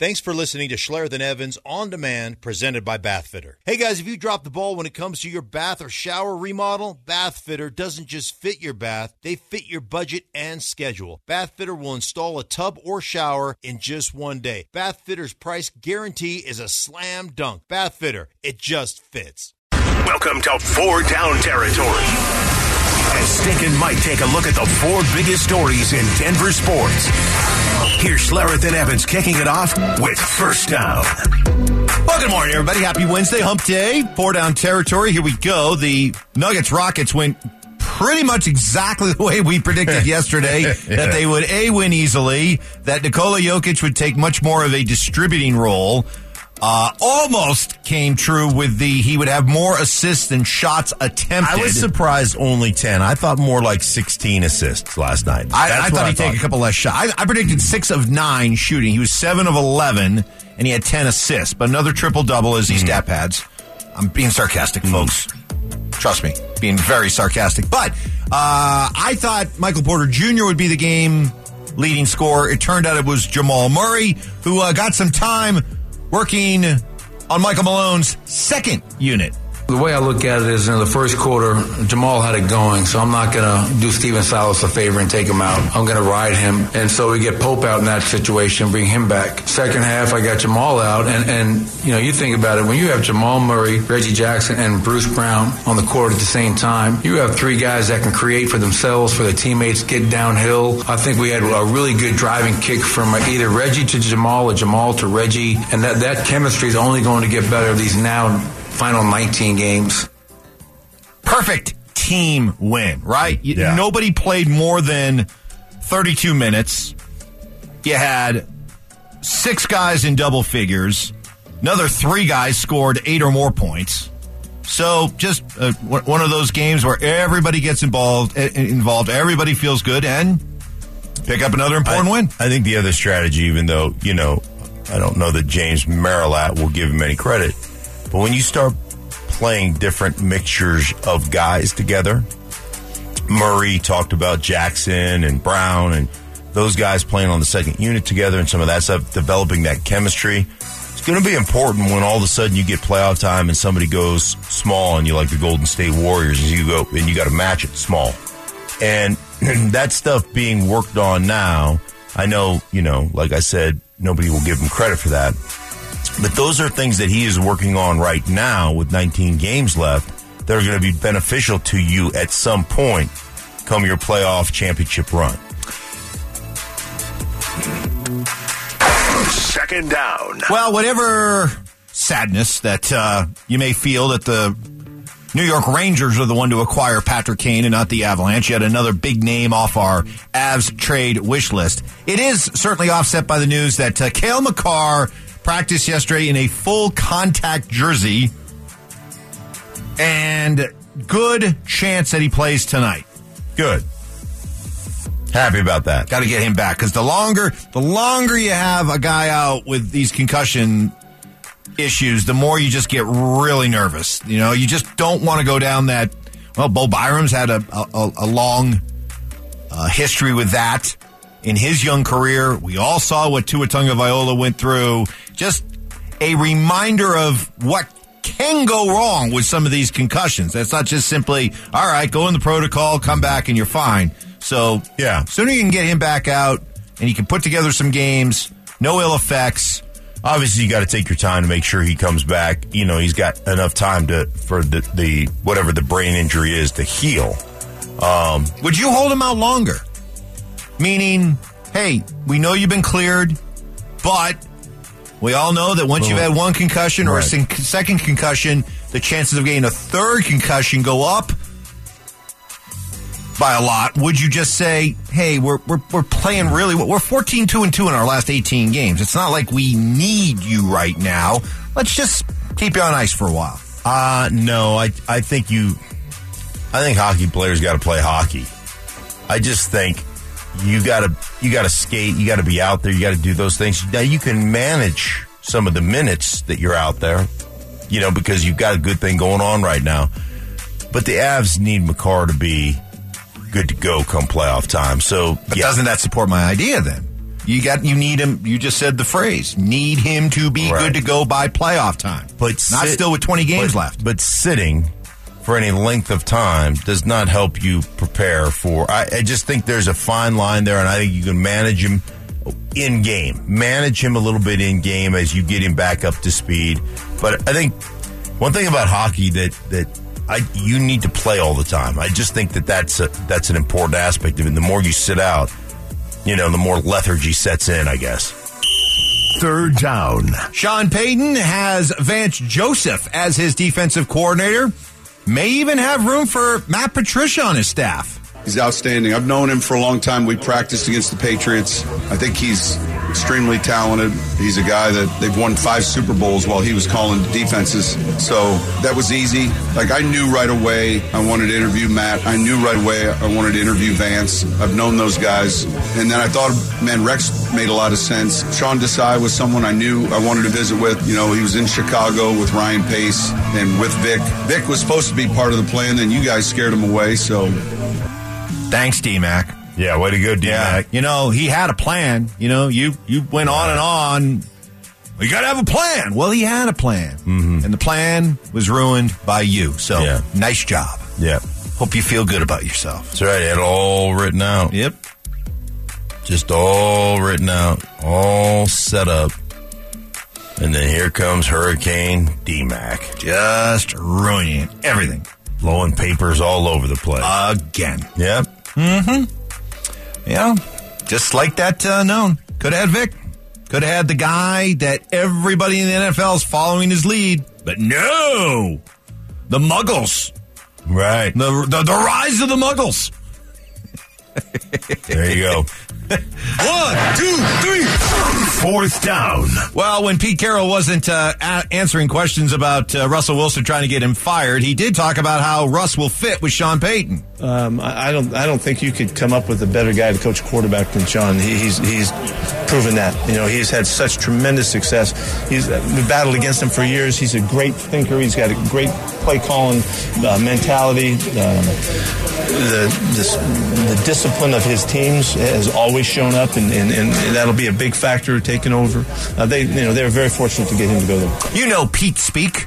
Thanks for listening to Schlereth and Evans On Demand, presented by Bathfitter. Hey guys, if you drop the ball when it comes to your bath or shower remodel, Bathfitter doesn't just fit your bath, they fit your budget and schedule. Bathfitter will install a tub or shower in just one day. Bathfitter's price guarantee is a slam dunk. Bathfitter, it just fits. Welcome to Four Down Territory. As Stink and Mike take a look at the four biggest stories in Denver sports. Here's Schlereth and Evans kicking it off with First Down. Well, good morning, everybody. Happy Wednesday, hump day, four down territory. Here we go. The Nuggets Rockets went pretty much exactly the way we predicted yesterday that they would A, win easily, that Nikola Jokic would take much more of a distributing role. Uh, almost came true with the he would have more assists than shots attempted. I was surprised only 10. I thought more like 16 assists last night. I, I thought he'd take a couple less shots. I, I predicted six of nine shooting. He was seven of 11, and he had 10 assists. But another triple double as he Hmm. stat pads. I'm being sarcastic, folks. Trust me, being very sarcastic. But uh, I thought Michael Porter Jr. would be the game leading scorer. It turned out it was Jamal Murray, who uh, got some time working on Michael Malone's second unit. The way I look at it is in the first quarter, Jamal had it going, so I'm not going to do Stephen Silas a favor and take him out. I'm going to ride him. And so we get Pope out in that situation, bring him back. Second half, I got Jamal out. And, and, you know, you think about it, when you have Jamal Murray, Reggie Jackson, and Bruce Brown on the court at the same time, you have three guys that can create for themselves, for their teammates, get downhill. I think we had a really good driving kick from uh, either Reggie to Jamal or Jamal to Reggie. And that, that chemistry is only going to get better these now final 19 games. perfect team win, right? You- Yeah. Nobody played more than 32 minutes. You had six guys in double figures. Another three guys scored eight or more points. So just uh, one one of those games where everybody gets involved. eh, Involved, everybody feels good, and pick up another important I, win. I think the other strategy, even though, you know, I don't know that James Marilat will give him any credit, but when you start playing different mixtures of guys together, Murray talked about Jackson and Brown and those guys playing on the second unit together and some of that stuff, developing that chemistry. It's going to be important when all of a sudden you get playoff time and somebody goes small and you like the Golden State Warriors and you go and you got to match it small. And that stuff being worked on now, I know, you know, like I said, nobody will give him credit for that. But those are things that he is working on right now with 19 games left that are going to be beneficial to you at some point come your playoff championship run. Second down. Well, whatever sadness that uh, you may feel that the New York Rangers are the one to acquire Patrick Kane and not the Avalanche, yet another big name off our Avs trade wish list. It is certainly offset by the news that uh, Cale Makar practiced yesterday in a full contact jersey and good chance that he plays tonight. Good. Happy about that. Got to get him back because the longer the longer you have a guy out with these concussion issues, the more you just get really nervous. You know, you just don't want to go down that. Well, Bo Byram's had a a, a long uh, history with that in his young career. We all saw what Tua Tagovailoa went through. Just a reminder of what can go wrong with some of these concussions. That's not just simply, all right, go in the protocol, come back, and you're fine. So, Yeah. sooner you can get him back out and you can put together some games, no ill effects. Obviously, you got to take your time to make sure he comes back. You know, he's got enough time to for the, the whatever the brain injury is to heal. Um, Would you hold him out longer? Meaning, hey, we know you've been cleared, but we all know that once you've had one concussion or a Right. sen- second concussion, the chances of getting a third concussion go up by a lot. Would you just say, hey, we're, we're, we're playing really well. We're 14 2 and 2 in our last 18 games. It's not like we need you right now. Let's just keep you on ice for a while. Uh no, I I think you I think hockey players got to play hockey. I just think you got to you got to skate, you got to be out there, you got to do those things. Now you can manage some of the minutes that you're out there, you know, because you've got a good thing going on right now. But the Avs need Makar to be good to go come playoff time. So But yeah, doesn't that support my idea then? You got you need him. You just said the phrase. Need him to be Right. good to go by playoff time. But not still with 20 games but- left. But sitting for any length of time does not help you prepare for. I, I just think there's a fine line there, and I think you can manage him in game. Manage him a little bit in game as you get him back up to speed. But I think one thing about hockey that that I you need to play all the time. I just think that that's a, that's an important aspect of it. The more you sit out, you know, the more lethargy sets in. I guess. Third down. Sean Payton has Vance Joseph as his defensive coordinator. May even have room for Matt Patricia on his staff. He's outstanding. I've known him for a long time. We practiced against the Patriots. I think he's extremely talented. He's a guy that they've won five Super Bowls while he was calling defenses. So that was easy. Like I knew right away I wanted to interview Matt. I knew right away I wanted to interview Vance. I've known those guys. And then I thought, man, Rex made a lot of sense. Sean Desai was someone I knew I wanted to visit with. You know, he was in Chicago with Ryan Pace and with Vic. Vic was supposed to be part of the plan, then you guys scared him away. So Thanks, D Mac. Yeah, way to go, D. Yeah, you know he had a plan. You know, you you went on and on. We got to have a plan. Well, he had a plan, mm-hmm. and the plan was ruined by you. So, Yeah. nice job. Yeah, Hope you feel good about yourself. that's right. Had it all written out. Yep. just all written out, all set up. And then here comes Hurricane D-Mac, Just ruining everything blowing papers all over the place. again. yep. Yeah, just like that uh, known. Could have had Vic. Could have had the guy that everybody in the NFL is following his lead. But no! The Muggles. Right. The, the, the rise of the Muggles. There you go. One, two, three. Fourth down. Well, when Pete Carroll wasn't uh, a- answering questions about uh, Russell Wilson trying to get him fired, he did talk about how Russ will fit with Sean Payton. Um, I, I don't. I don't think you could come up with a better guy to coach quarterback than Sean. He, he's he's proven that. You know, he's had such tremendous success. He's we battled against him for years. He's a great thinker. He's got a great play calling uh, mentality. Um, the this, the discipline of his teams has always shown up, and, and, and that'll be a big factor taking over. Uh, they you know they're very fortunate to get him to go there. You know Pete speak,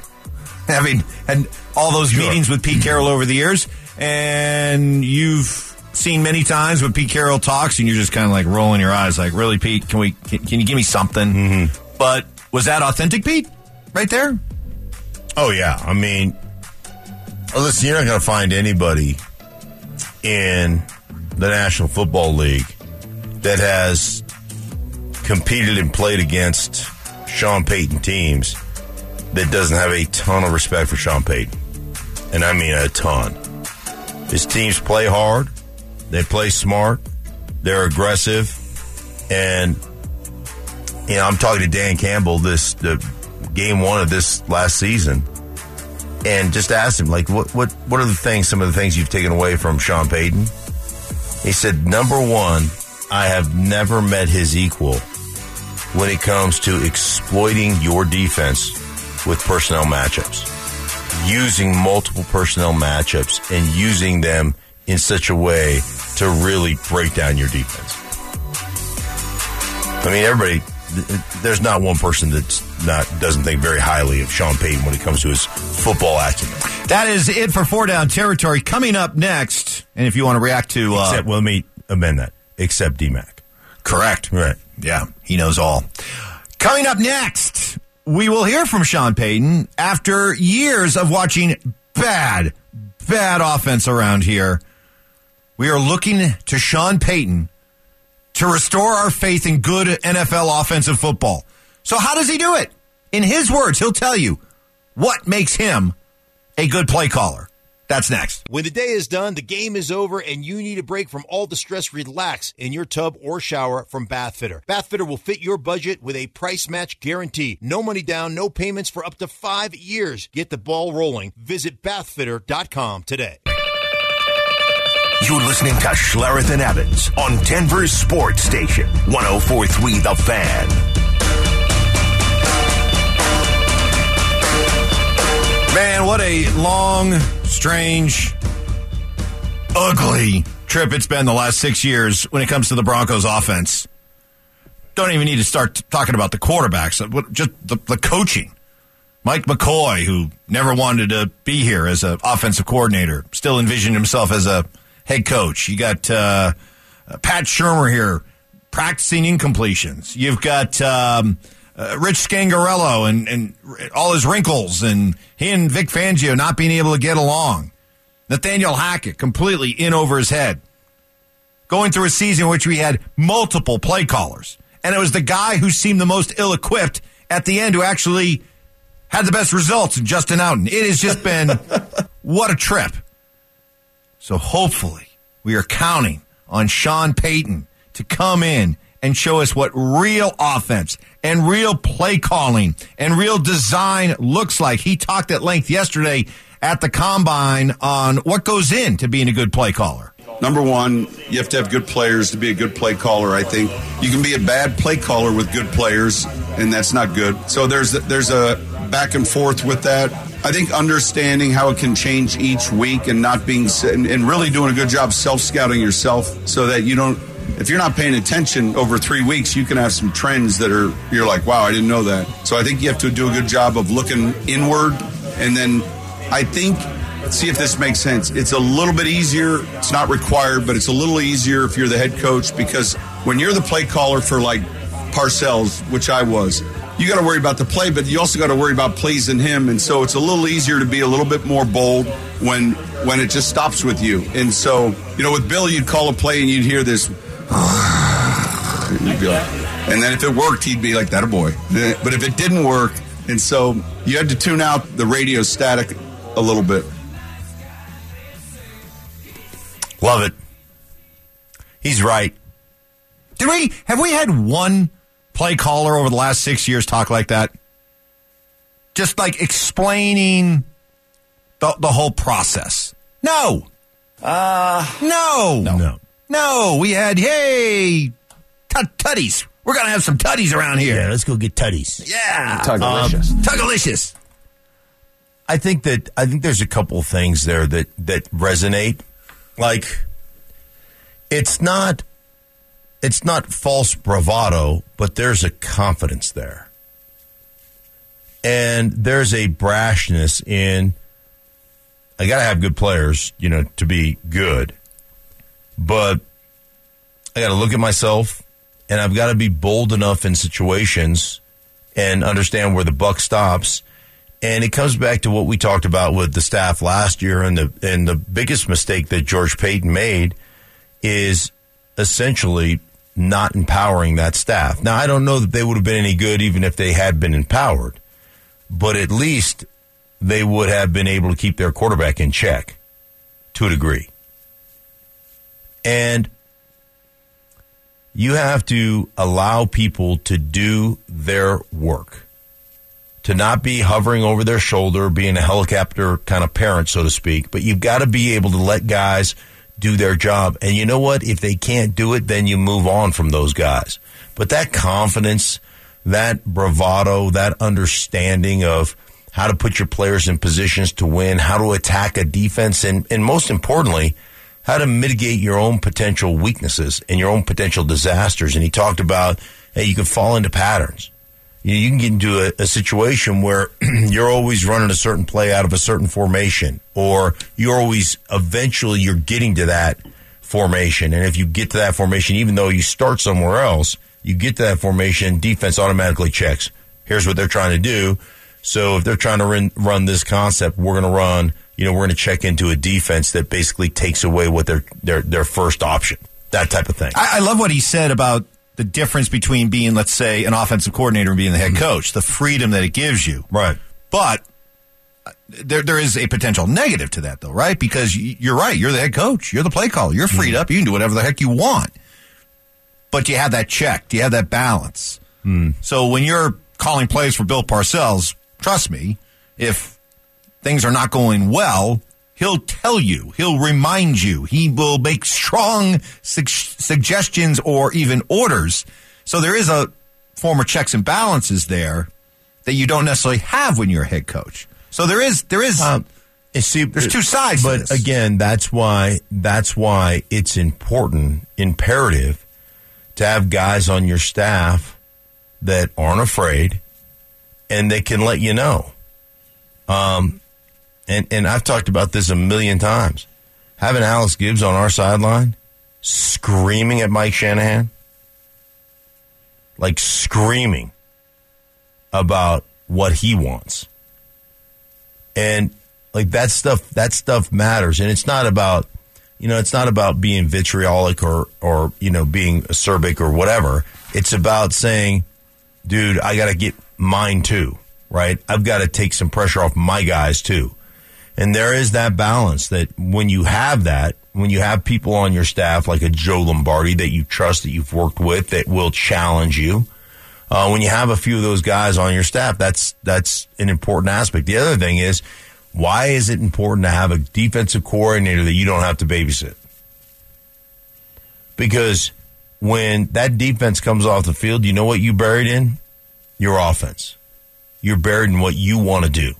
having had all those meetings with Pete Carroll over the years, and you've seen many times when Pete Carroll talks, and you're just kind of like rolling your eyes, like, "Really, Pete? Can we? Can, can you give me something?" Mm-hmm. But was that authentic, Pete? Right there. Oh yeah, I mean, listen, you're not going to find anybody in the National Football League that has competed and played against Sean Payton teams that doesn't have a ton of respect for Sean Payton, and I mean a ton. His teams play hard, they play smart, they're aggressive, and you know I'm talking to Dan Campbell this the game one of this last season and just asked him like what what what are the things some of the things you've taken away from Sean Payton? He said number one I have never met his equal when it comes to exploiting your defense with personnel matchups using multiple personnel matchups and using them in such a way to really break down your defense I mean everybody there's not one person that's not doesn't think very highly of Sean Payton when it comes to his football acumen. That is it for four down territory. Coming up next, and if you want to react to, uh, Except, well, let me amend that. Except DMAC. correct, Right. Yeah, he knows all. Coming up next, we will hear from Sean Payton after years of watching bad, bad offense around here. We are looking to Sean Payton to restore our faith in good NFL offensive football. So, how does he do it? In his words, he'll tell you what makes him a good play caller. That's next. When the day is done, the game is over, and you need a break from all the stress, relax in your tub or shower from Bathfitter. Bathfitter will fit your budget with a price match guarantee. No money down, no payments for up to five years. Get the ball rolling. Visit bathfitter.com today. You're listening to Schlereth and Evans on Denver's Sports Station, 1043 The Fan. Man, what a long, strange, ugly trip it's been the last six years when it comes to the Broncos offense. don't even need to start talking about the quarterbacks, uh, just the, the coaching. Mike McCoy, who never wanted to be here as an offensive coordinator, still envisioned himself as a head coach. You got uh, uh, Pat Shurmur here practicing incompletions. You've got um, uh, Rich Scangarello and, and all his wrinkles, and he and Vic Fangio not being able to get along. Nathaniel Hackett completely in over his head going through a season in which we had multiple play callers. And it was the guy who seemed the most ill equipped at the end who actually had the best results in Justin Outten. It has just been what a trip. So hopefully we are counting on Sean Payton to come in and show us what real offense and real play calling and real design looks like. He talked at length yesterday at the combine on what goes into being a good play caller. Number one, you have to have good players to be a good play caller. I think you can be a bad play caller with good players, and that's not good. So there's there's a back and forth with that. I think understanding how it can change each week and not being and, really doing a good job self scouting yourself so that you don't. If you're not paying attention over three weeks, you can have some trends that are you're like, wow, I didn't know that. So I think you have to do a good job of looking inward, and then I think see if this makes sense. It's a little bit easier. It's not required, but it's a little easier if you're the head coach because when you're the play caller for like Parcells, which I was, you got to worry about the play, but you also got to worry about pleasing him. And so it's a little easier to be a little bit more bold when when it just stops with you. And so, you know, with Bill, you'd call a play and you'd hear this. You'd be like, and then if it worked, he'd be like, that a boy. But if it didn't work, and so you had to tune out the radio static a little bit. Love it. He's right. Did we have we had one play caller over the last six years talk like that? Just like explaining the the whole process. No. Uh no. No. No. No, we had hey tut tutties. We're gonna have some tutties around here. Yeah, let's go get tutties. Yeah. Tugalicious. Um, Tugalicious. I think that I think there's a couple things there that that resonate. Like it's not it's not false bravado, but there's a confidence there. And there's a brashness in I got to have good players, you know, to be good. But I got to look at myself and I've got to be bold enough in situations and understand where the buck stops. And it comes back to what we talked about with the staff last year, and the and the biggest mistake that George Paton made is essentially not empowering that staff. Now, I don't know that they would have been any good even if they had been empowered, but at least they would have been able to keep their quarterback in check to a degree. And you have to allow people to do their work, to not be hovering over their shoulder, being a helicopter kind of parent, so to speak. But you've got to be able to let guys do their job. And you know what? If they can't do it, then you move on from those guys. But that confidence, that bravado, that understanding of how to put your players in positions to win, how to attack a defense, and, and most importantly, how to mitigate your own potential weaknesses and your own potential disasters. And he talked about, hey, you can fall into patterns. You, you can get into a, a situation where you're always running a certain play out of a certain formation, or you're always eventually you're getting to that formation. And if you get to that formation, even though you start somewhere else, you get to that formation, defense automatically checks. Here's what they're trying to do. So if they're trying to run, run this concept, we're going to run you know, we're going to check into a defense that basically takes away what their their their first option, that type of thing. I, I love what he said about the difference between being, let's say, an offensive coordinator and being the head mm-hmm. coach, the freedom that it gives you. Right. But uh, there, there is a potential negative to that, though, right? Because you're right. You're the head coach. You're the play caller. You're freed mm-hmm. up. You can do whatever the heck you want. But you have that check. Do You have that balance. Mm. So when you're calling plays for Bill Parcells, trust me, if things are not going well, he'll tell you. He'll remind you. He will make strong su- suggestions or even orders. So there is a form of checks and balances there that you don't necessarily have when you're a head coach. So there is there is Um, see, There's two sides to But again, that's why that's why it's important, imperative to have guys on your staff that aren't afraid and they can let you know. Um, and, and I've talked about this a million times. Having Alex Gibbs on our sideline screaming at Mike Shanahan, like screaming about what he wants. And like that stuff, that stuff matters. And it's not about, you know, it's not about being vitriolic or, or, you know, being acerbic or whatever. It's about saying, dude, I got to get mine too, right? I've got to take some pressure off my guys too. And there is that balance that when you have that, when you have people on your staff like a Joe Lombardi that you trust, that you've worked with, that will challenge you, uh, when you have a few of those guys on your staff, that's that's an important aspect. The other thing is, why is it important to have a defensive coordinator that you don't have to babysit? Because when that defense comes off the field, you know what you buried in? Your offense. You're buried in what you want to do.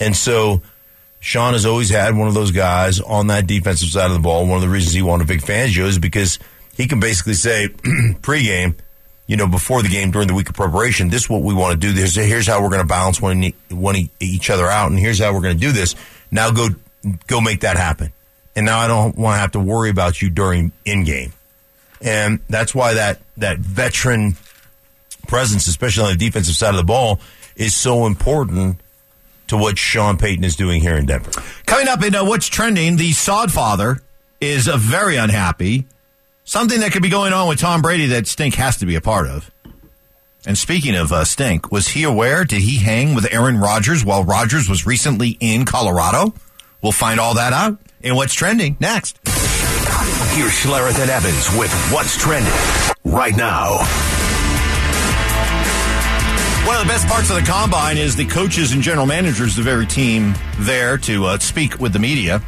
And so Sean has always had one of those guys on that defensive side of the ball. One of the reasons he wanted Vic Fangio is because he can basically say pregame, you know, before the game during the week of preparation, this is what we want to do. This here's how we're going to balance one, one each other out, and here's how we're going to do this. Now go go make that happen. And now I don't want to have to worry about you during in game. And that's why that that veteran presence, especially on the defensive side of the ball, is so important to what Sean Payton is doing here in Denver. Coming up in uh, what's trending, the sod father is uh, very unhappy. Something that could be going on with Tom Brady that Stink has to be a part of. And speaking of uh, Stink, was he aware? Did he hang with Aaron Rodgers while Rodgers was recently in Colorado? We'll find all that out in what's trending next. Here's Schlereth and Evans with what's trending right now. One of the best parts of the combine is the coaches and general managers of every team there to uh, speak with the media.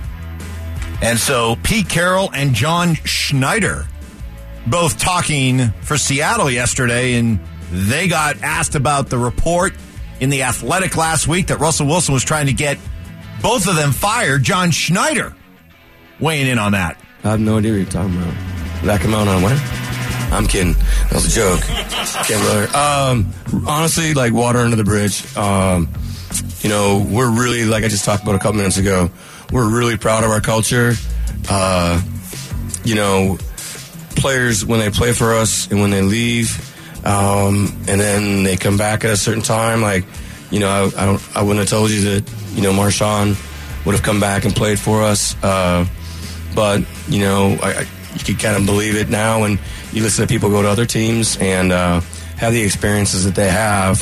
And so Pete Carroll and John Schneider both talking for Seattle yesterday, and they got asked about the report in the Athletic last week that Russell Wilson was trying to get both of them fired. John Schneider weighing in on that. I have no idea what you're talking about. Back him out on when? I'm kidding. That was a joke. Can't brother. Um, honestly, like water under the bridge. Um, you know, we're really, like I just talked about a couple minutes ago, we're really proud of our culture. Uh, you know, players, when they play for us and when they leave, um, and then they come back at a certain time, like, you know, I, I, don't, I wouldn't have told you that, you know, Marshawn would have come back and played for us. Uh, but, you know, I, I, you could kind of believe it now and you listen to people go to other teams and uh, have the experiences that they have.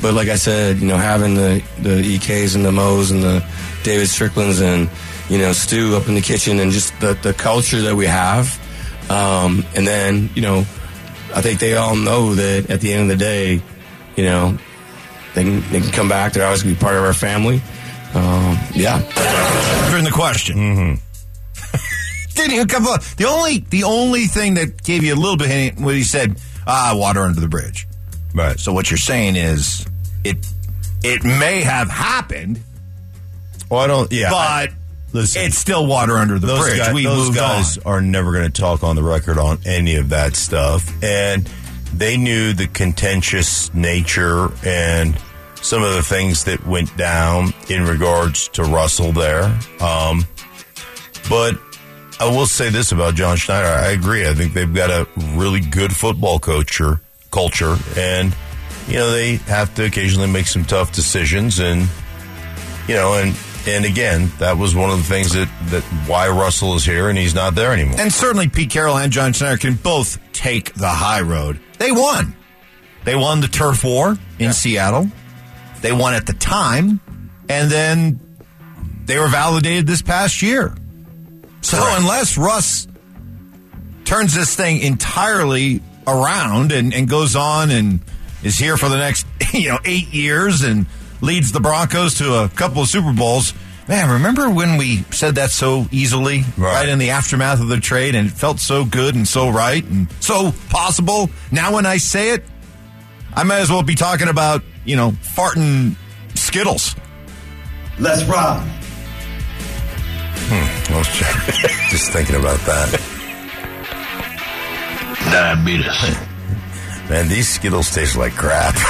But like I said, you know, having the, the EKs and the Moes and the David Stricklands and, you know, Stu up in the kitchen and just the, the culture that we have. Um, and then, you know, I think they all know that at the end of the day, you know, they can, they can come back. They're always going to be part of our family. Um, yeah. During the question. Mm-hmm. Didn't even come up. The only, the only thing that gave you a little bit hint when he said, ah, water under the bridge. Right. So what you're saying is it, it may have happened, Well, I don't. Yeah, I- but listen, it's still water under the bridge. guys, we those moved guys on. are never going to talk on the record on any of that stuff, and they knew the contentious nature and some of the things that went down in regards to Russell there. Um, but I will say this about John Schneider. I agree. I think they've got a really good football culture, culture, and you know they have to occasionally make some tough decisions, and you know, and and again, that was one of the things that that why Russell is here, and he's not there anymore. And certainly Pete Carroll and John Schneider can both take the high road. They won. They won the turf war in Seattle. They won at the time, and then they were validated this past year. So unless Russ turns this thing entirely around and, and goes on and is here for the next you know eight years and leads the Broncos to a couple of Super Bowls. Man, remember when we said that so easily, right. Right. in the aftermath of the trade, and it felt so good and so right and so possible. Now, when I say it, I might as well be talking about you know farting Skittles. Let's rock. I was just thinking about that. Diabetes. Man, these Skittles taste like crap.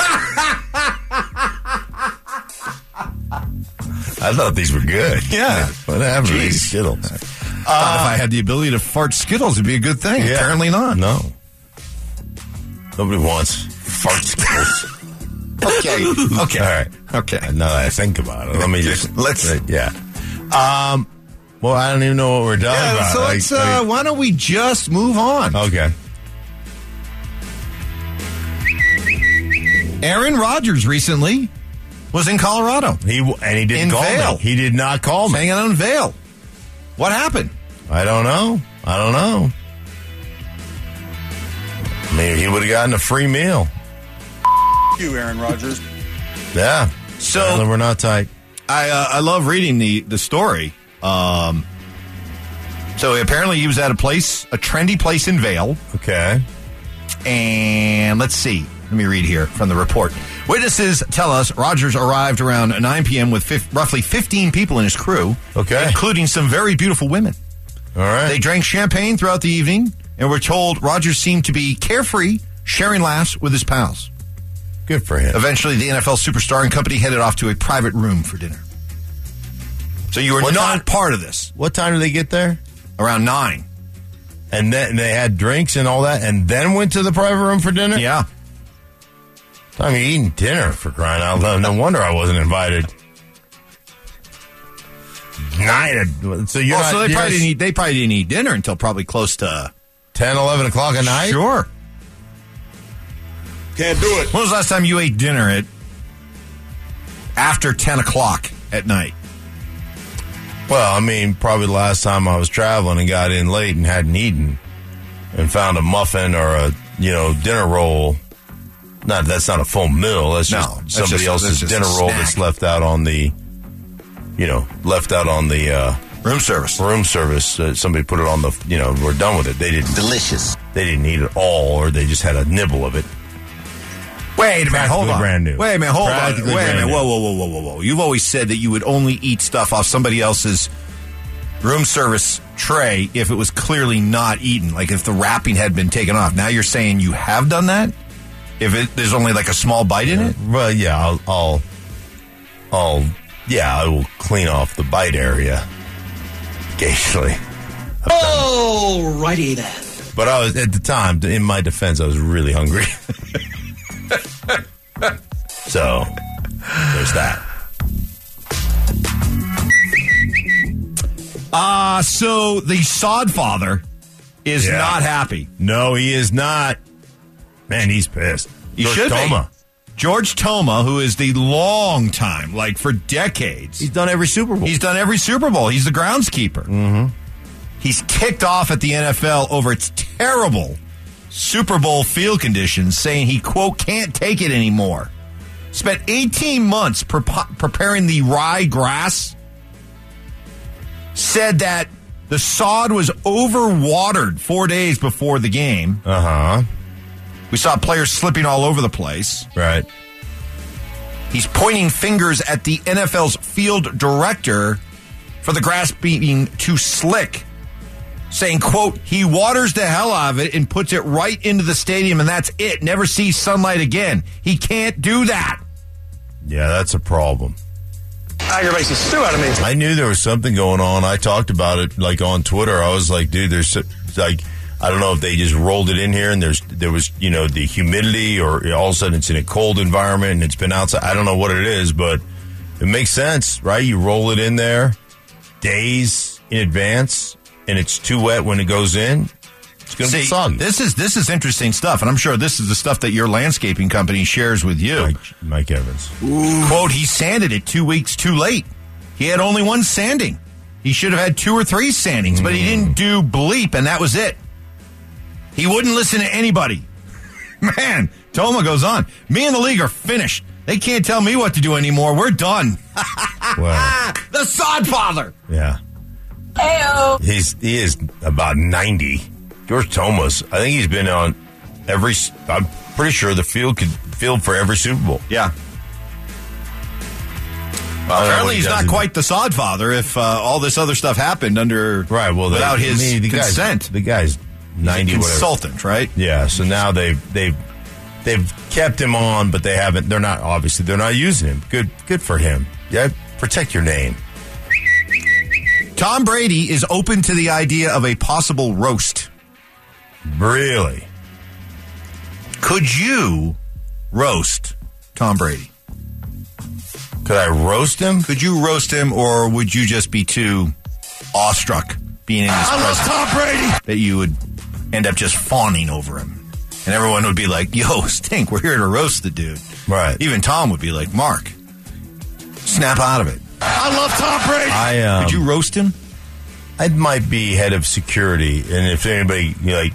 I thought these were good. Yeah. What happened to Jeez. these Skittles? Thought if I had the ability to fart Skittles, it'd be a good thing. Yeah. Apparently not. No. Nobody wants fart Skittles. Okay. Okay. All right. Okay. Now that I think about it, let me just Let's- uh, yeah. Um. Well, I don't even know what we're talking Yeah, about. so Like, let's, I uh, mean- why don't we just move on? okay. Aaron Rodgers recently was in Colorado. He and he didn't In call Vail. me. He did not call me. Hanging on Vail. What happened? I don't know. I don't know. Maybe he would have gotten a free meal. You, Aaron Rodgers. Yeah. So- we're not tight. I uh, I love reading the the story. Um, so apparently he was at a place, a trendy place in Vail, Okay. and let's see. Let me read here from the report. Witnesses tell us Rodgers arrived around 9 p.m. with fif- roughly 15 people in his crew, Okay. including some very beautiful women. All right. They drank champagne throughout the evening, and were told Rodgers seemed to be carefree, sharing laughs with his pals. Good for him. Eventually, the NFL superstar and company headed off to a private room for dinner. So you were What not time- part of this. What time did they get there? Around nine. And then they had drinks and all that, and then went to the private room for dinner. Yeah. I mean, eating dinner for crying out loud. No wonder I wasn't invited. Nine. So you're Well, not. so they you're probably didn't eat. They probably didn't eat dinner until probably close to 10, 11 o'clock at night. Sure. Can't do it. When was the last time you ate dinner at after ten o'clock at night? Well, I mean, probably the last time I was traveling and got in late and hadn't eaten, and found a muffin or a you know dinner roll. Not that's not a full meal. That's No, just that's somebody just- else's just dinner roll that's left out on the, you know, left out on the uh, Room service. room service. Uh, somebody put it on the, you know, we're done with it. They didn't Delicious. They didn't eat it all, or they just had a nibble of it. Wait a minute. Hold on. brand new. Wait a minute. Hold on. Wait a minute. Whoa, whoa, whoa, whoa, whoa, whoa. You've always said that you would only eat stuff off somebody else's room service tray if it was clearly not eaten, like if the wrapping had been taken off. Now you're saying you have done that? If it, there's only like a small bite in it? Well, yeah, I'll, I'll, I'll, yeah, I will clean off the bite area occasionally. Alrighty then. But I was at the time, in my defense, I was really hungry. so there's that. Uh, so the sod father is Yeah. not happy. No, he is not. Man, he's pissed. He George should Toma. be. George Toma, who is the long time, like for decades, He's done every Super Bowl. He's done every Super Bowl. He's the groundskeeper. Mm-hmm. He's kicked off at the NFL over its terrible Super Bowl field conditions, saying he, quote, can't take it anymore. Spent 18 months pre- preparing the rye grass. Said that the sod was overwatered four days before the game. uh huh. We saw players slipping all over the place. Right. He's pointing fingers at the NFL's field director for the grass being too slick, saying, quote, he waters the hell out of it and puts it right into the stadium and that's it. Never sees sunlight again. He can't do that. Yeah, that's a problem. Aggravates the stew out of me. I knew there was something going on. I talked about it like on Twitter. I was like, dude, there's like, I don't know if they just rolled it in here and there's there was you know the humidity or all of a sudden it's in a cold environment and it's been outside. I don't know what it is, but it makes sense, right? You roll it in there days in advance and it's too wet when it goes in. It's going to be soggy. this is this is interesting stuff, and I'm sure this is the stuff that your landscaping company shares with you. Mike, Mike Evans. Quote, he sanded it two weeks too late. He had only one sanding. He should have had two or three sandings, but he mm. didn't do bleep, and that was it. He wouldn't listen to anybody. Man, Toma goes on. Me and the league are finished. They can't tell me what to do anymore. We're done. Well, the sod father. Yeah. He's he is about ninety. George Thomas. I think he's been on every. I'm pretty sure the field could field for every Super Bowl. Yeah. I don't know what Apparently, he he's does not quite the sod father if uh, all this other stuff happened under right. Well, without the, his I mean, the consent. Guy's, the guy's ninety whatever. consultant, right? Yeah. So now they've they've they've kept him on, but they haven't. They're not obviously they're not using him. Good good for him. Yeah. Protect your name. Tom Brady is open to the idea of a possible roast. Really? Could you roast Tom Brady? Could I roast him? Could you roast him, or would you just be too awestruck being in his I love presence Tom Brady. that you would end up just fawning over him? And everyone would be like, yo, Stink, we're here to roast the dude. Right. Even Tom would be like, Mark, snap out of it. I love Tom Brady. I um, Could you roast him? I might be head of security, and if anybody you know, like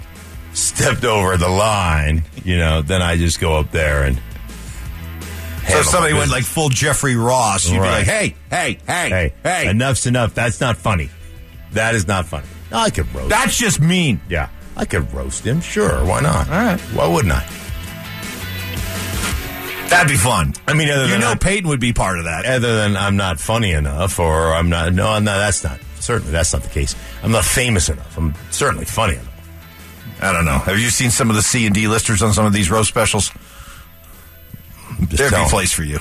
stepped over the line, you know, then I just go up there and. So if somebody went like full Jeffrey Ross, you'd Right. be like, hey, hey, hey, hey, hey. enough's enough. That's not funny. That is not funny. No, I could roast. That's just mean. yeah, I could roast him. Sure, why not? All right, why wouldn't I? That'd be fun. I mean, other You know, I- Peyton would be part of that. other than I'm not funny enough, or I'm not. No, no, that's not. Certainly, that's not the case. I'm not famous enough. I'm certainly funny enough. I don't know. Have you seen some of the C and D listers on some of these roast specials? There'd be a place for you.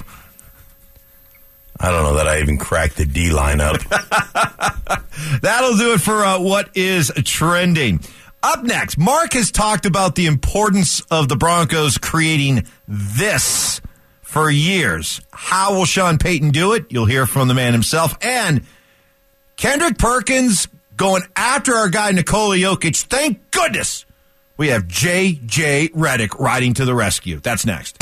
I don't know that I even cracked the D line up. That'll do it for uh, what is trending. Up next, Mark has talked about the importance of the Broncos creating this for years. How will Sean Payton do it? You'll hear from the man himself. And Kendrick Perkins going after our guy Nikola Jokic. Thank goodness we have J.J. Redick riding to the rescue. That's next.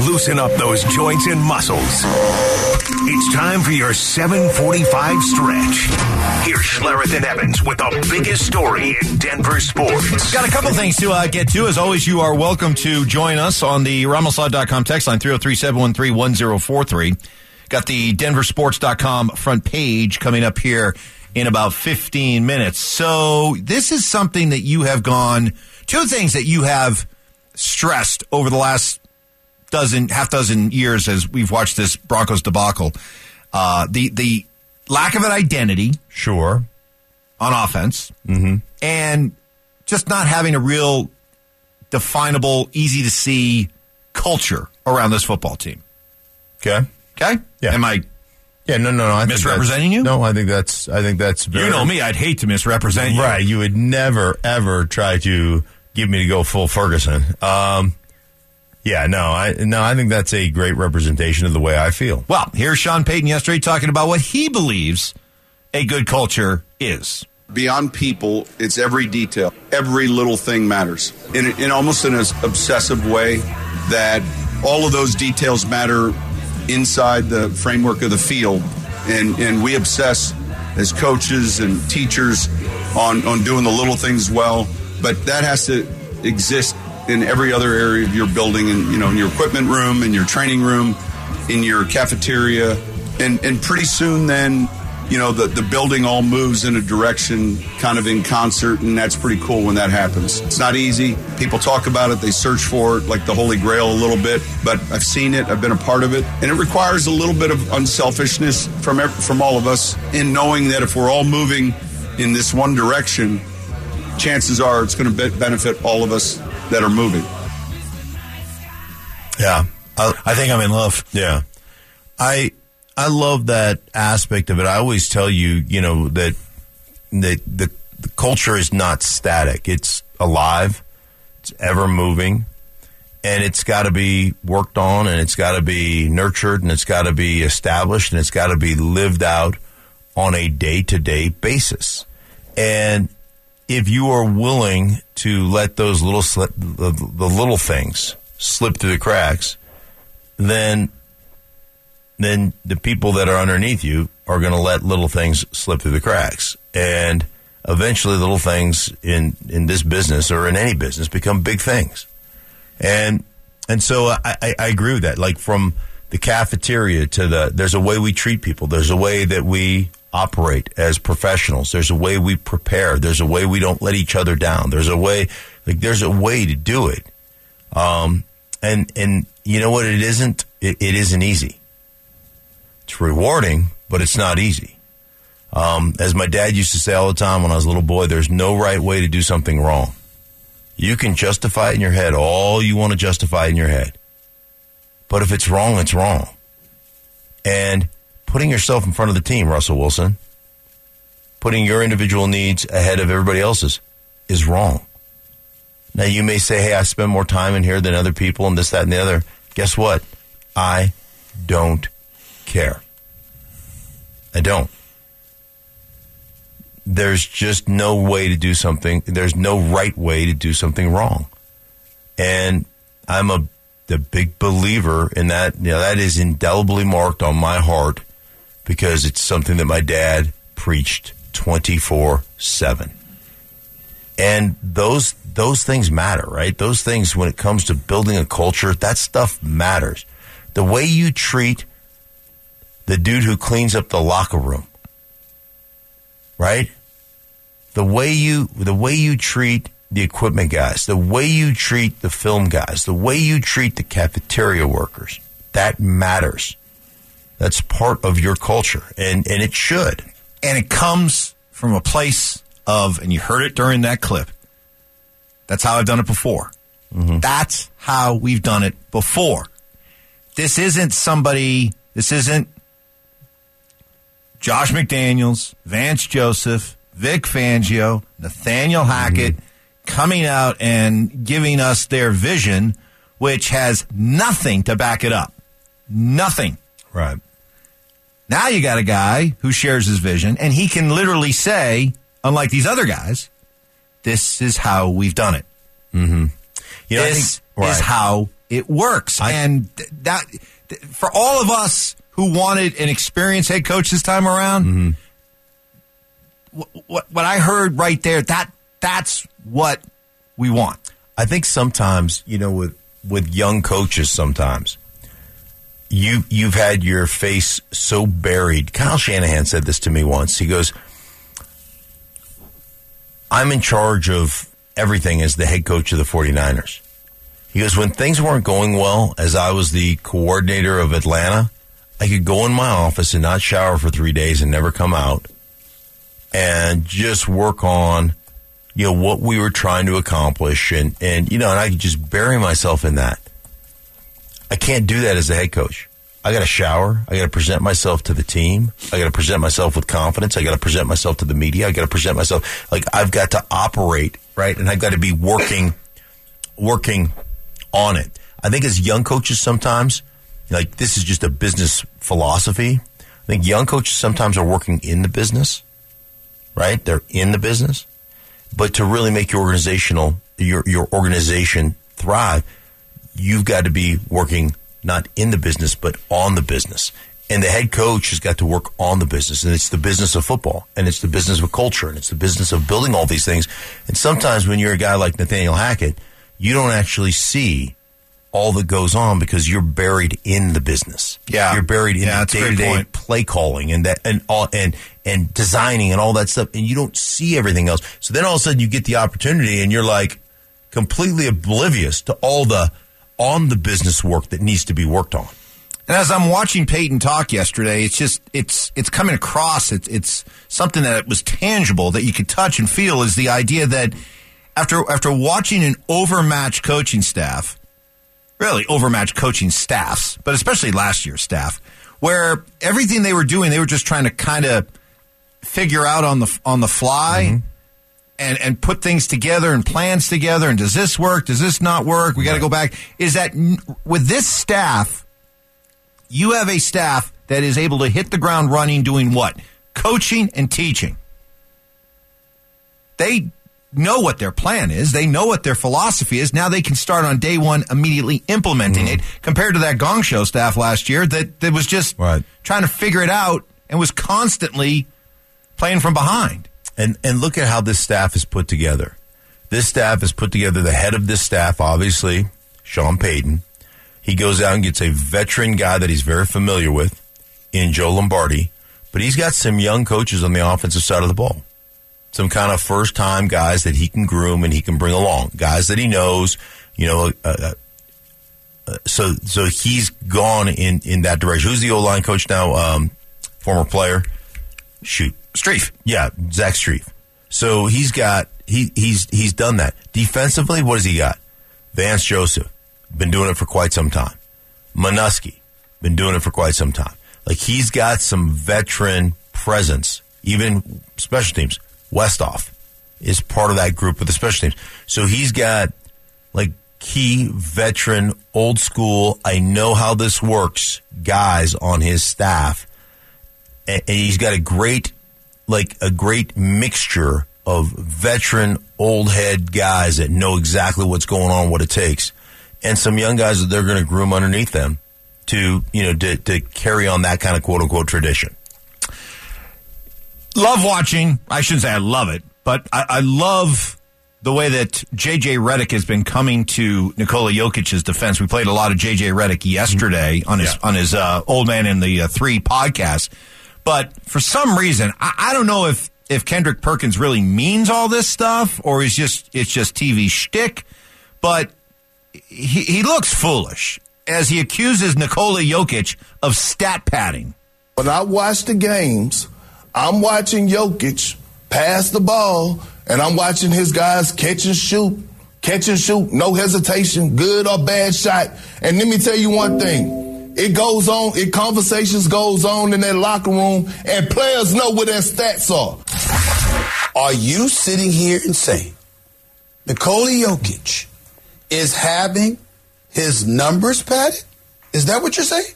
Loosen up those joints and muscles. It's time for your 745 stretch. Here's Schlereth and Evans with the biggest story in Denver sports. Got a couple things to uh, get to. As always, you are welcome to join us on the RamosLaw.com text line 303 713 1043. Got the DenverSports.com front page coming up here in about 15 minutes. So, this is something that you have gone, two things that you have stressed over the last dozen, half dozen years as we've watched this Broncos debacle. Uh, the, the lack of an identity sure. on offense and just not having a real definable, easy to see culture around this football team. Okay. Okay? Yeah. Am I, Yeah. No. No. no. I Misrepresenting you? No. I think that's. I think that's. Very, you know me, I'd hate to misrepresent you. Right. You would never ever try to get me to go full Ferguson. Um, yeah. No. I no. I think that's a great representation of the way I feel. Well, here's Sean Payton yesterday talking about what he believes a good culture is. Beyond people, it's every detail. Every little thing matters. In, in almost an obsessive way that all of those details matter inside the framework of the field. And, and we obsess as coaches and teachers on, on doing the little things well. But that has to exist in every other area of your building and you know in your equipment room, in your training room, in your cafeteria. And and pretty soon then you know, the, the building all moves in a direction kind of in concert, and that's pretty cool when that happens. It's not easy. People talk about it, they search for it like the Holy Grail a little bit, but I've seen it, I've been a part of it, and it requires a little bit of unselfishness from, from all of us in knowing that if we're all moving in this one direction, chances are it's going to be- benefit all of us that are moving. Yeah. I, I think I'm in love. Yeah. I I love that aspect of it. I always tell you, you know, that that the, the culture is not static. It's alive. It's ever moving. And it's got to be worked on and it's got to be nurtured and it's got to be established and it's got to be lived out on a day-to-day basis. And if you are willing to let those little slip, the, the little things slip through the cracks, then then the people that are underneath you are going to let little things slip through the cracks, and eventually, little things in in this business or in any business become big things, and and so I, I, I agree with that. Like from the cafeteria to the there's a way we treat people. There's a way that we operate as professionals. There's a way we prepare. There's a way we don't let each other down. There's a way like there's a way to do it. Um, and and you know what? It isn't. It, it isn't easy. It's rewarding, but it's not easy. Um, as my dad used to say all the time when I was a little boy, there's no right way to do something wrong. You can justify it in your head all you want to justify in your head. But if it's wrong, it's wrong. And putting yourself in front of the team, Russell Wilson, putting your individual needs ahead of everybody else's is wrong. Now you may say, hey, I spend more time in here than other people and this, that, and the other. Guess what? I don't care. I don't. There's just no way to do something. There's no right way to do something wrong. And I'm a the big believer in that. You know, that is indelibly marked on my heart because it's something that my dad preached 24 7. And those those things matter, right? Those things when it comes to building a culture, that stuff matters. The way you treat the dude who cleans up the locker room, right? The way you the way you treat the equipment guys, the way you treat the film guys, the way you treat the cafeteria workers, that matters. That's part of your culture, and and it should. And it comes from a place of, and you heard it during that clip. That's how I've done it before. Mm-hmm. That's how we've done it before. This isn't somebody. This isn't Josh McDaniels, Vance Joseph, Vic Fangio, Nathaniel mm-hmm. Hackett coming out and giving us their vision, which has nothing to back it up. Nothing. Right. Now you got a guy who shares his vision, and he can literally say, unlike these other guys, this is how we've done it. Mm-hmm. You know, I this think- right. is how it works. and th- that th- for all of us who wanted an experienced head coach this time around, Mm-hmm. what, what what I heard right there, that that's what we want. I think sometimes, you know, with with young coaches, sometimes you you've had your face so buried. Kyle Shanahan said this to me once. He goes, "I'm in charge of everything as the head coach of the 49ers." He goes, "When things weren't going well, as I was the coordinator of Atlanta, I could go in my office and not shower for three days and never come out, and just work on." you know what we were trying to accomplish and and you know and I could just bury myself in that. I can't do that as a head coach. I got to shower. I got to present myself to the team. I got to present myself with confidence. I got to present myself to the media. I got to present myself like I've got to operate right, and I've got to be working, working on it. I think as young coaches sometimes, like this is just a business philosophy. I think young coaches sometimes are working in the business, right? They're in the business but to really make your organizational your your organization thrive, you've got to be working not in the business but on the business. And the head coach has got to work on the business, and it's the business of football, and it's the business of culture, and it's the business of building all these things. And sometimes when you're a guy like Nathaniel Hackett, you don't actually see all that goes on because you're buried in the business. Yeah. you're buried in Yeah, the day to day play calling and that and all and and designing and all that stuff and you don't see everything else so then all of a sudden you get the opportunity and you're like completely oblivious to all the on the business work that needs to be worked on And as I'm watching Payton talk yesterday, it's just it's it's coming across. It's it's something that was tangible that you could touch and feel. Is the idea that after after watching an overmatched coaching staff, really overmatched coaching staffs, but especially last year's staff, where everything they were doing, they were just trying to kind of figure out on the on the fly. Mm-hmm. And, and put things together and plans together and does this work? Does this not work? We got to go back. Is that n- with this staff, you have a staff that is able to hit the ground running doing what? Coaching and teaching. They know what their plan is. They know what their philosophy is. Now they can start on day one immediately implementing it mm-hmm. compared to that Gong Show staff last year that, that was just Right. trying to figure it out and was constantly playing from behind. And and look at how this staff is put together. This staff is put together the head of this staff obviously Sean Payton. He goes out and gets a veteran guy that he's very familiar with in Joe Lombardi. But he's got some young coaches on the offensive side of the ball. Some kind of first time guys that he can groom and he can bring along. Guys that he knows you know uh, uh, so so he's gone in in that direction. Who's the O line coach now? Um former player? Shoot Strief. Yeah, Zach Strief. So he's got he he's he's done that defensively. What has he got? Vance Joseph been doing it for quite some time. Manusky been doing it for quite some time. Like he's got some veteran presence, even special teams. Westhoff is part of that group with the special teams. So he's got like key veteran, old school. I know how this works. Guys on his staff, and he's got a great, like a great mixture of veteran, old head guys that know exactly what's going on, what it takes, and some young guys that they're going to groom underneath them to you know to, to carry on that kind of quote unquote tradition. Love watching. I shouldn't say I love it, but I, I love the way that JJ Redick has been coming to Nikola Jokic's defense. We played a lot of JJ Redick yesterday on his on his uh, old man in the uh, three podcast, but for some reason I, I don't know if if Kendrick Perkins really means all this stuff or is just it's just TV shtick, but he, he looks foolish as he accuses Nikola Jokic of stat padding. When I watch the games, I'm watching Jokic pass the ball, and I'm watching his guys catch and shoot, catch and shoot, no hesitation, good or bad shot. And let me tell you one thing. It goes on, it conversations goes on in that locker room, and players know what their stats are. Are you sitting here and saying Nikola Jokic is having his numbers padded? Is that what you're saying?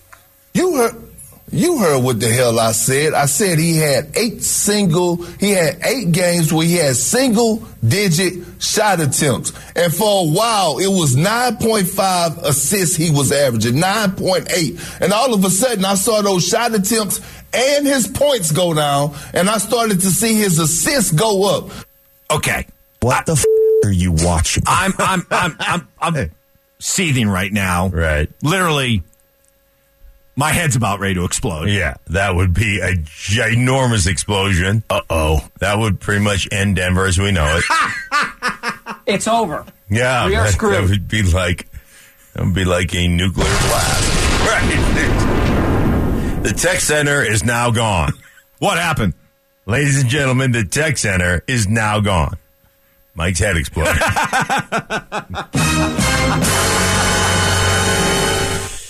You heard you heard what the hell I said. I said he had eight single, he had eight games where he had single digit shot attempts. And for a while, it was 9.5 assists he was averaging, 9.8. And all of a sudden, I saw those shot attempts and his points go down, and I started to see his assists go up. Okay. What the f- are you watching? I'm I'm I'm I'm, I'm seething right now. Right. Literally, my head's about ready to explode. Yeah, that would be a ginormous explosion. Uh oh. That would pretty much end Denver as we know it. It's over. Yeah, We are that, screwed. that would be like that would be like a nuclear blast. Right. The tech center is now gone. What happened? Ladies and gentlemen, the tech center is now gone. Mike's head exploded.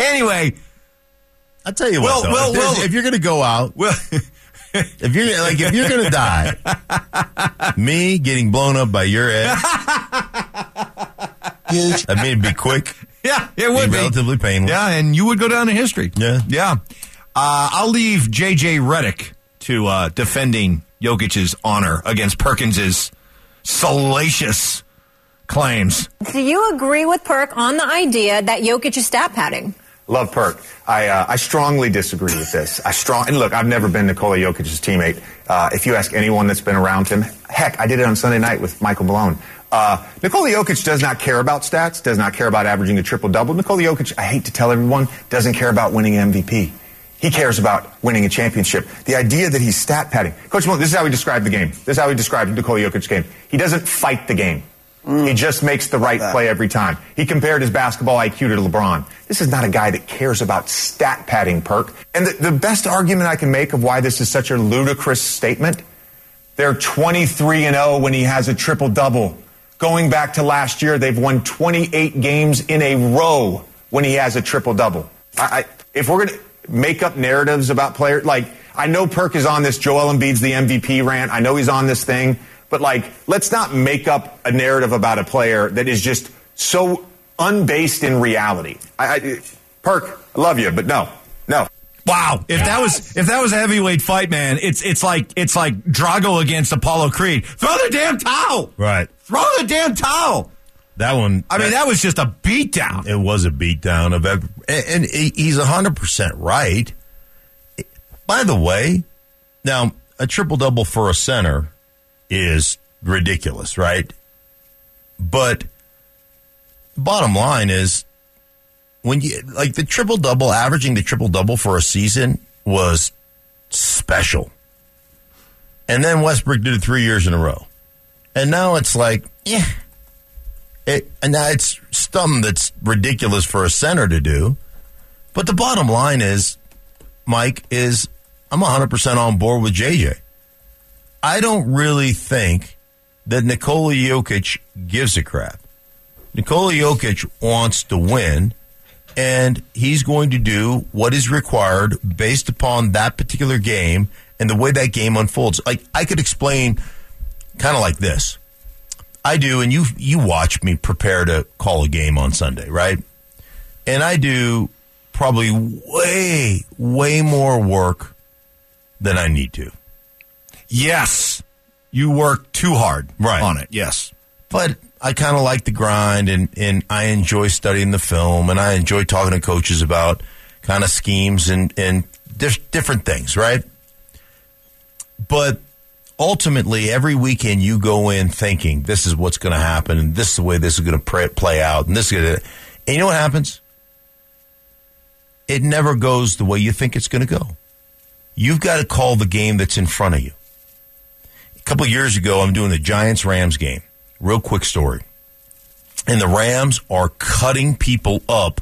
Anyway, I'll tell you Well, what, though, well, if, well- if you're going to go out, well, if you're like if you're going to die, me getting blown up by your head, I mean, it'd be quick, yeah, it would be be. relatively painless. Yeah, and you would go down in history. Yeah. Yeah. Uh, I'll leave JJ Redick to uh, defending Jokic's honor against Perkins's salacious claims. Do you agree with Perk on the idea that Jokic is stat padding? Love Perk. I uh, I strongly disagree with this. I strong and look. I've never been Nikola Jokic's teammate. Uh, if you ask anyone that's been around him, heck, I did it on Sunday night with Michael Malone. Uh, Nikola Jokic does not care about stats. Does not care about averaging a triple double. Nikola Jokic, I hate to tell everyone, doesn't care about winning MVP. He cares about winning a championship. The idea that he's stat padding. Coach Malone, this is how he described the game. This is how he described Nikola Jokic's game. He doesn't fight the game. Mm. He just makes the right play every time. He compared his basketball IQ to LeBron. This is not a guy that cares about stat padding, Perk. And the, the best argument I can make of why this is such a ludicrous statement, they're 23 and 0 when he has a triple double. Going back to last year, they've won 28 games in a row when he has a triple double. I, I, if we're going to make up narratives about players, like I know Perk is on this Joel Embiid's the MVP rant. I know he's on this thing, but like let's not make up a narrative about a player that is just so unbased in reality. I, I, Perk, I love you, but no, no. Wow! If that was if that was a heavyweight fight, man, it's it's like it's like Drago against Apollo Creed. Throw the damn towel! Right. Throw the damn towel! That one. I mean, that was just a beatdown. It was a beatdown of every, and, and he- he's hundred percent right. By the way, now a triple double for a center is ridiculous, right? But bottom line is when you like the triple double, averaging the triple double for a season was special. And then Westbrook did it three years in a row. And now it's like, yeah. It, and now it's something that's ridiculous for a center to do. But the bottom line is, Mike, is I'm 100% on board with JJ. I don't really think that Nikola Jokic gives a crap. Nikola Jokic wants to win, and he's going to do what is required based upon that particular game and the way that game unfolds. Like I could explain kind of like this. I do, and you you watch me prepare to call a game on Sunday, right? And I do probably way way more work than I need to. Yes, you work too hard right. on it. Yes, but I kind of like the grind, and and I enjoy studying the film, and I enjoy talking to coaches about kind of schemes and and dif- different things, right? But ultimately, every weekend you go in thinking this is what's going to happen, and this is the way this is going to play out, and this is going to. And you know what happens? It never goes the way you think it's going to go. You've got to call the game that's in front of you. A couple years ago, I'm doing the Giants Rams game. Real quick story. And the Rams are cutting people up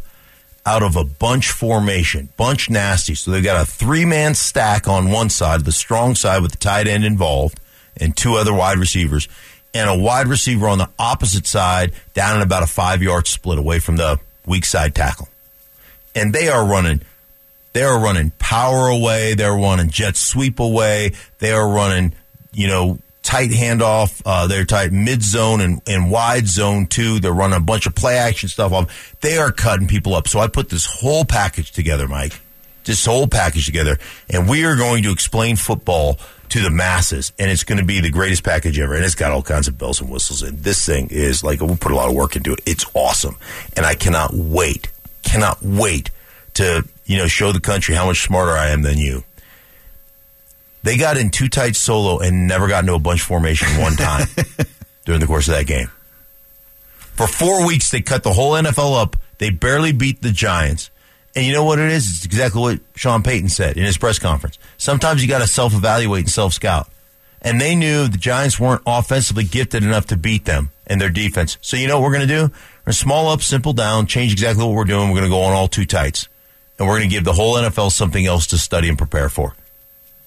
out of a bunch formation, bunch nasty. So they've got a three man stack on one side, the strong side with the tight end involved, and two other wide receivers, and a wide receiver on the opposite side down in about a five yard split away from the weak side tackle. And they are running, they are running power away, they're running jet sweep away, they are running, you know, tight handoff. Uh, they're tight mid zone and, and wide zone too. They're running a bunch of play action stuff off. They are cutting people up. So I put this whole package together, Mike. This whole package together, and we are going to explain football to the masses, and it's going to be the greatest package ever. And it's got all kinds of bells and whistles. And this thing is like we put a lot of work into it. It's awesome, and I cannot wait, cannot wait to you know show the country how much smarter I am than you. They got in too tight solo and never got into a bunch formation one time during the course of that game. For four weeks, they cut the whole NFL up. They barely beat the Giants. And you know what it is? It's exactly what Sean Payton said in his press conference. Sometimes you got to self evaluate and self scout. And they knew the Giants weren't offensively gifted enough to beat them and their defense. So you know what we're going to do? We're going to small up, simple down, change exactly what we're doing. We're going to go on all two tights. And we're going to give the whole NFL something else to study and prepare for.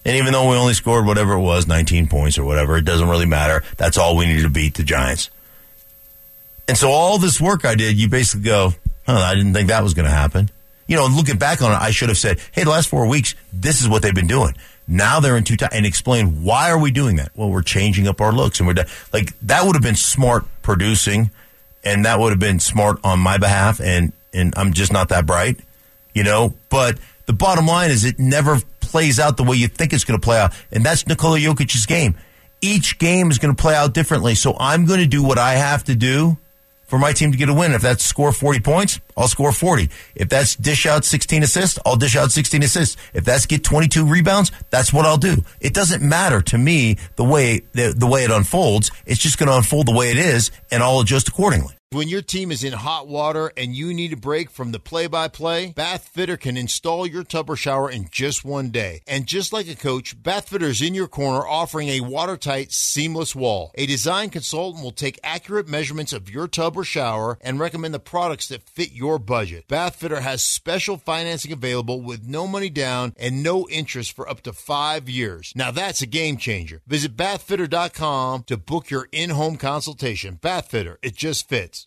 And even though we only scored whatever it was, 19 points or whatever, it doesn't really matter. That's all we needed to beat the Giants. And so all this work I did, you basically go, huh, I didn't think that was going to happen. You know, looking back on it, I should have said, hey, the last four weeks, this is what they've been doing. Now they're in two times and explain why are we doing that? Well, we're changing up our looks and we're like that would have been smart producing and that would have been smart on my behalf and and I'm just not that bright, you know, but the bottom line is it never plays out the way you think it's going to play out. And that's Nikola Jokic's game. Each game is going to play out differently. So I'm going to do what I have to do for my team to get a win. If that's score 40 points, I'll score 40. If that's dish out 16 assists, I'll dish out 16 assists. If that's get 22 rebounds, that's what I'll do. It doesn't matter to me the way the, the way it unfolds. It's just going to unfold the way it is and I'll adjust accordingly. When your team is in hot water and you need a break from the play by play, Bath Fitter can install your tub or shower in just one day. And just like a coach, Bath Fitter is in your corner offering a watertight, seamless wall. A design consultant will take accurate measurements of your tub or shower and recommend the products that fit your budget. Bath Fitter has special financing available with no money down and no interest for up to five years. Now that's a game changer. Visit bathfitter.com to book your in home consultation. Bath Fitter, it just fits.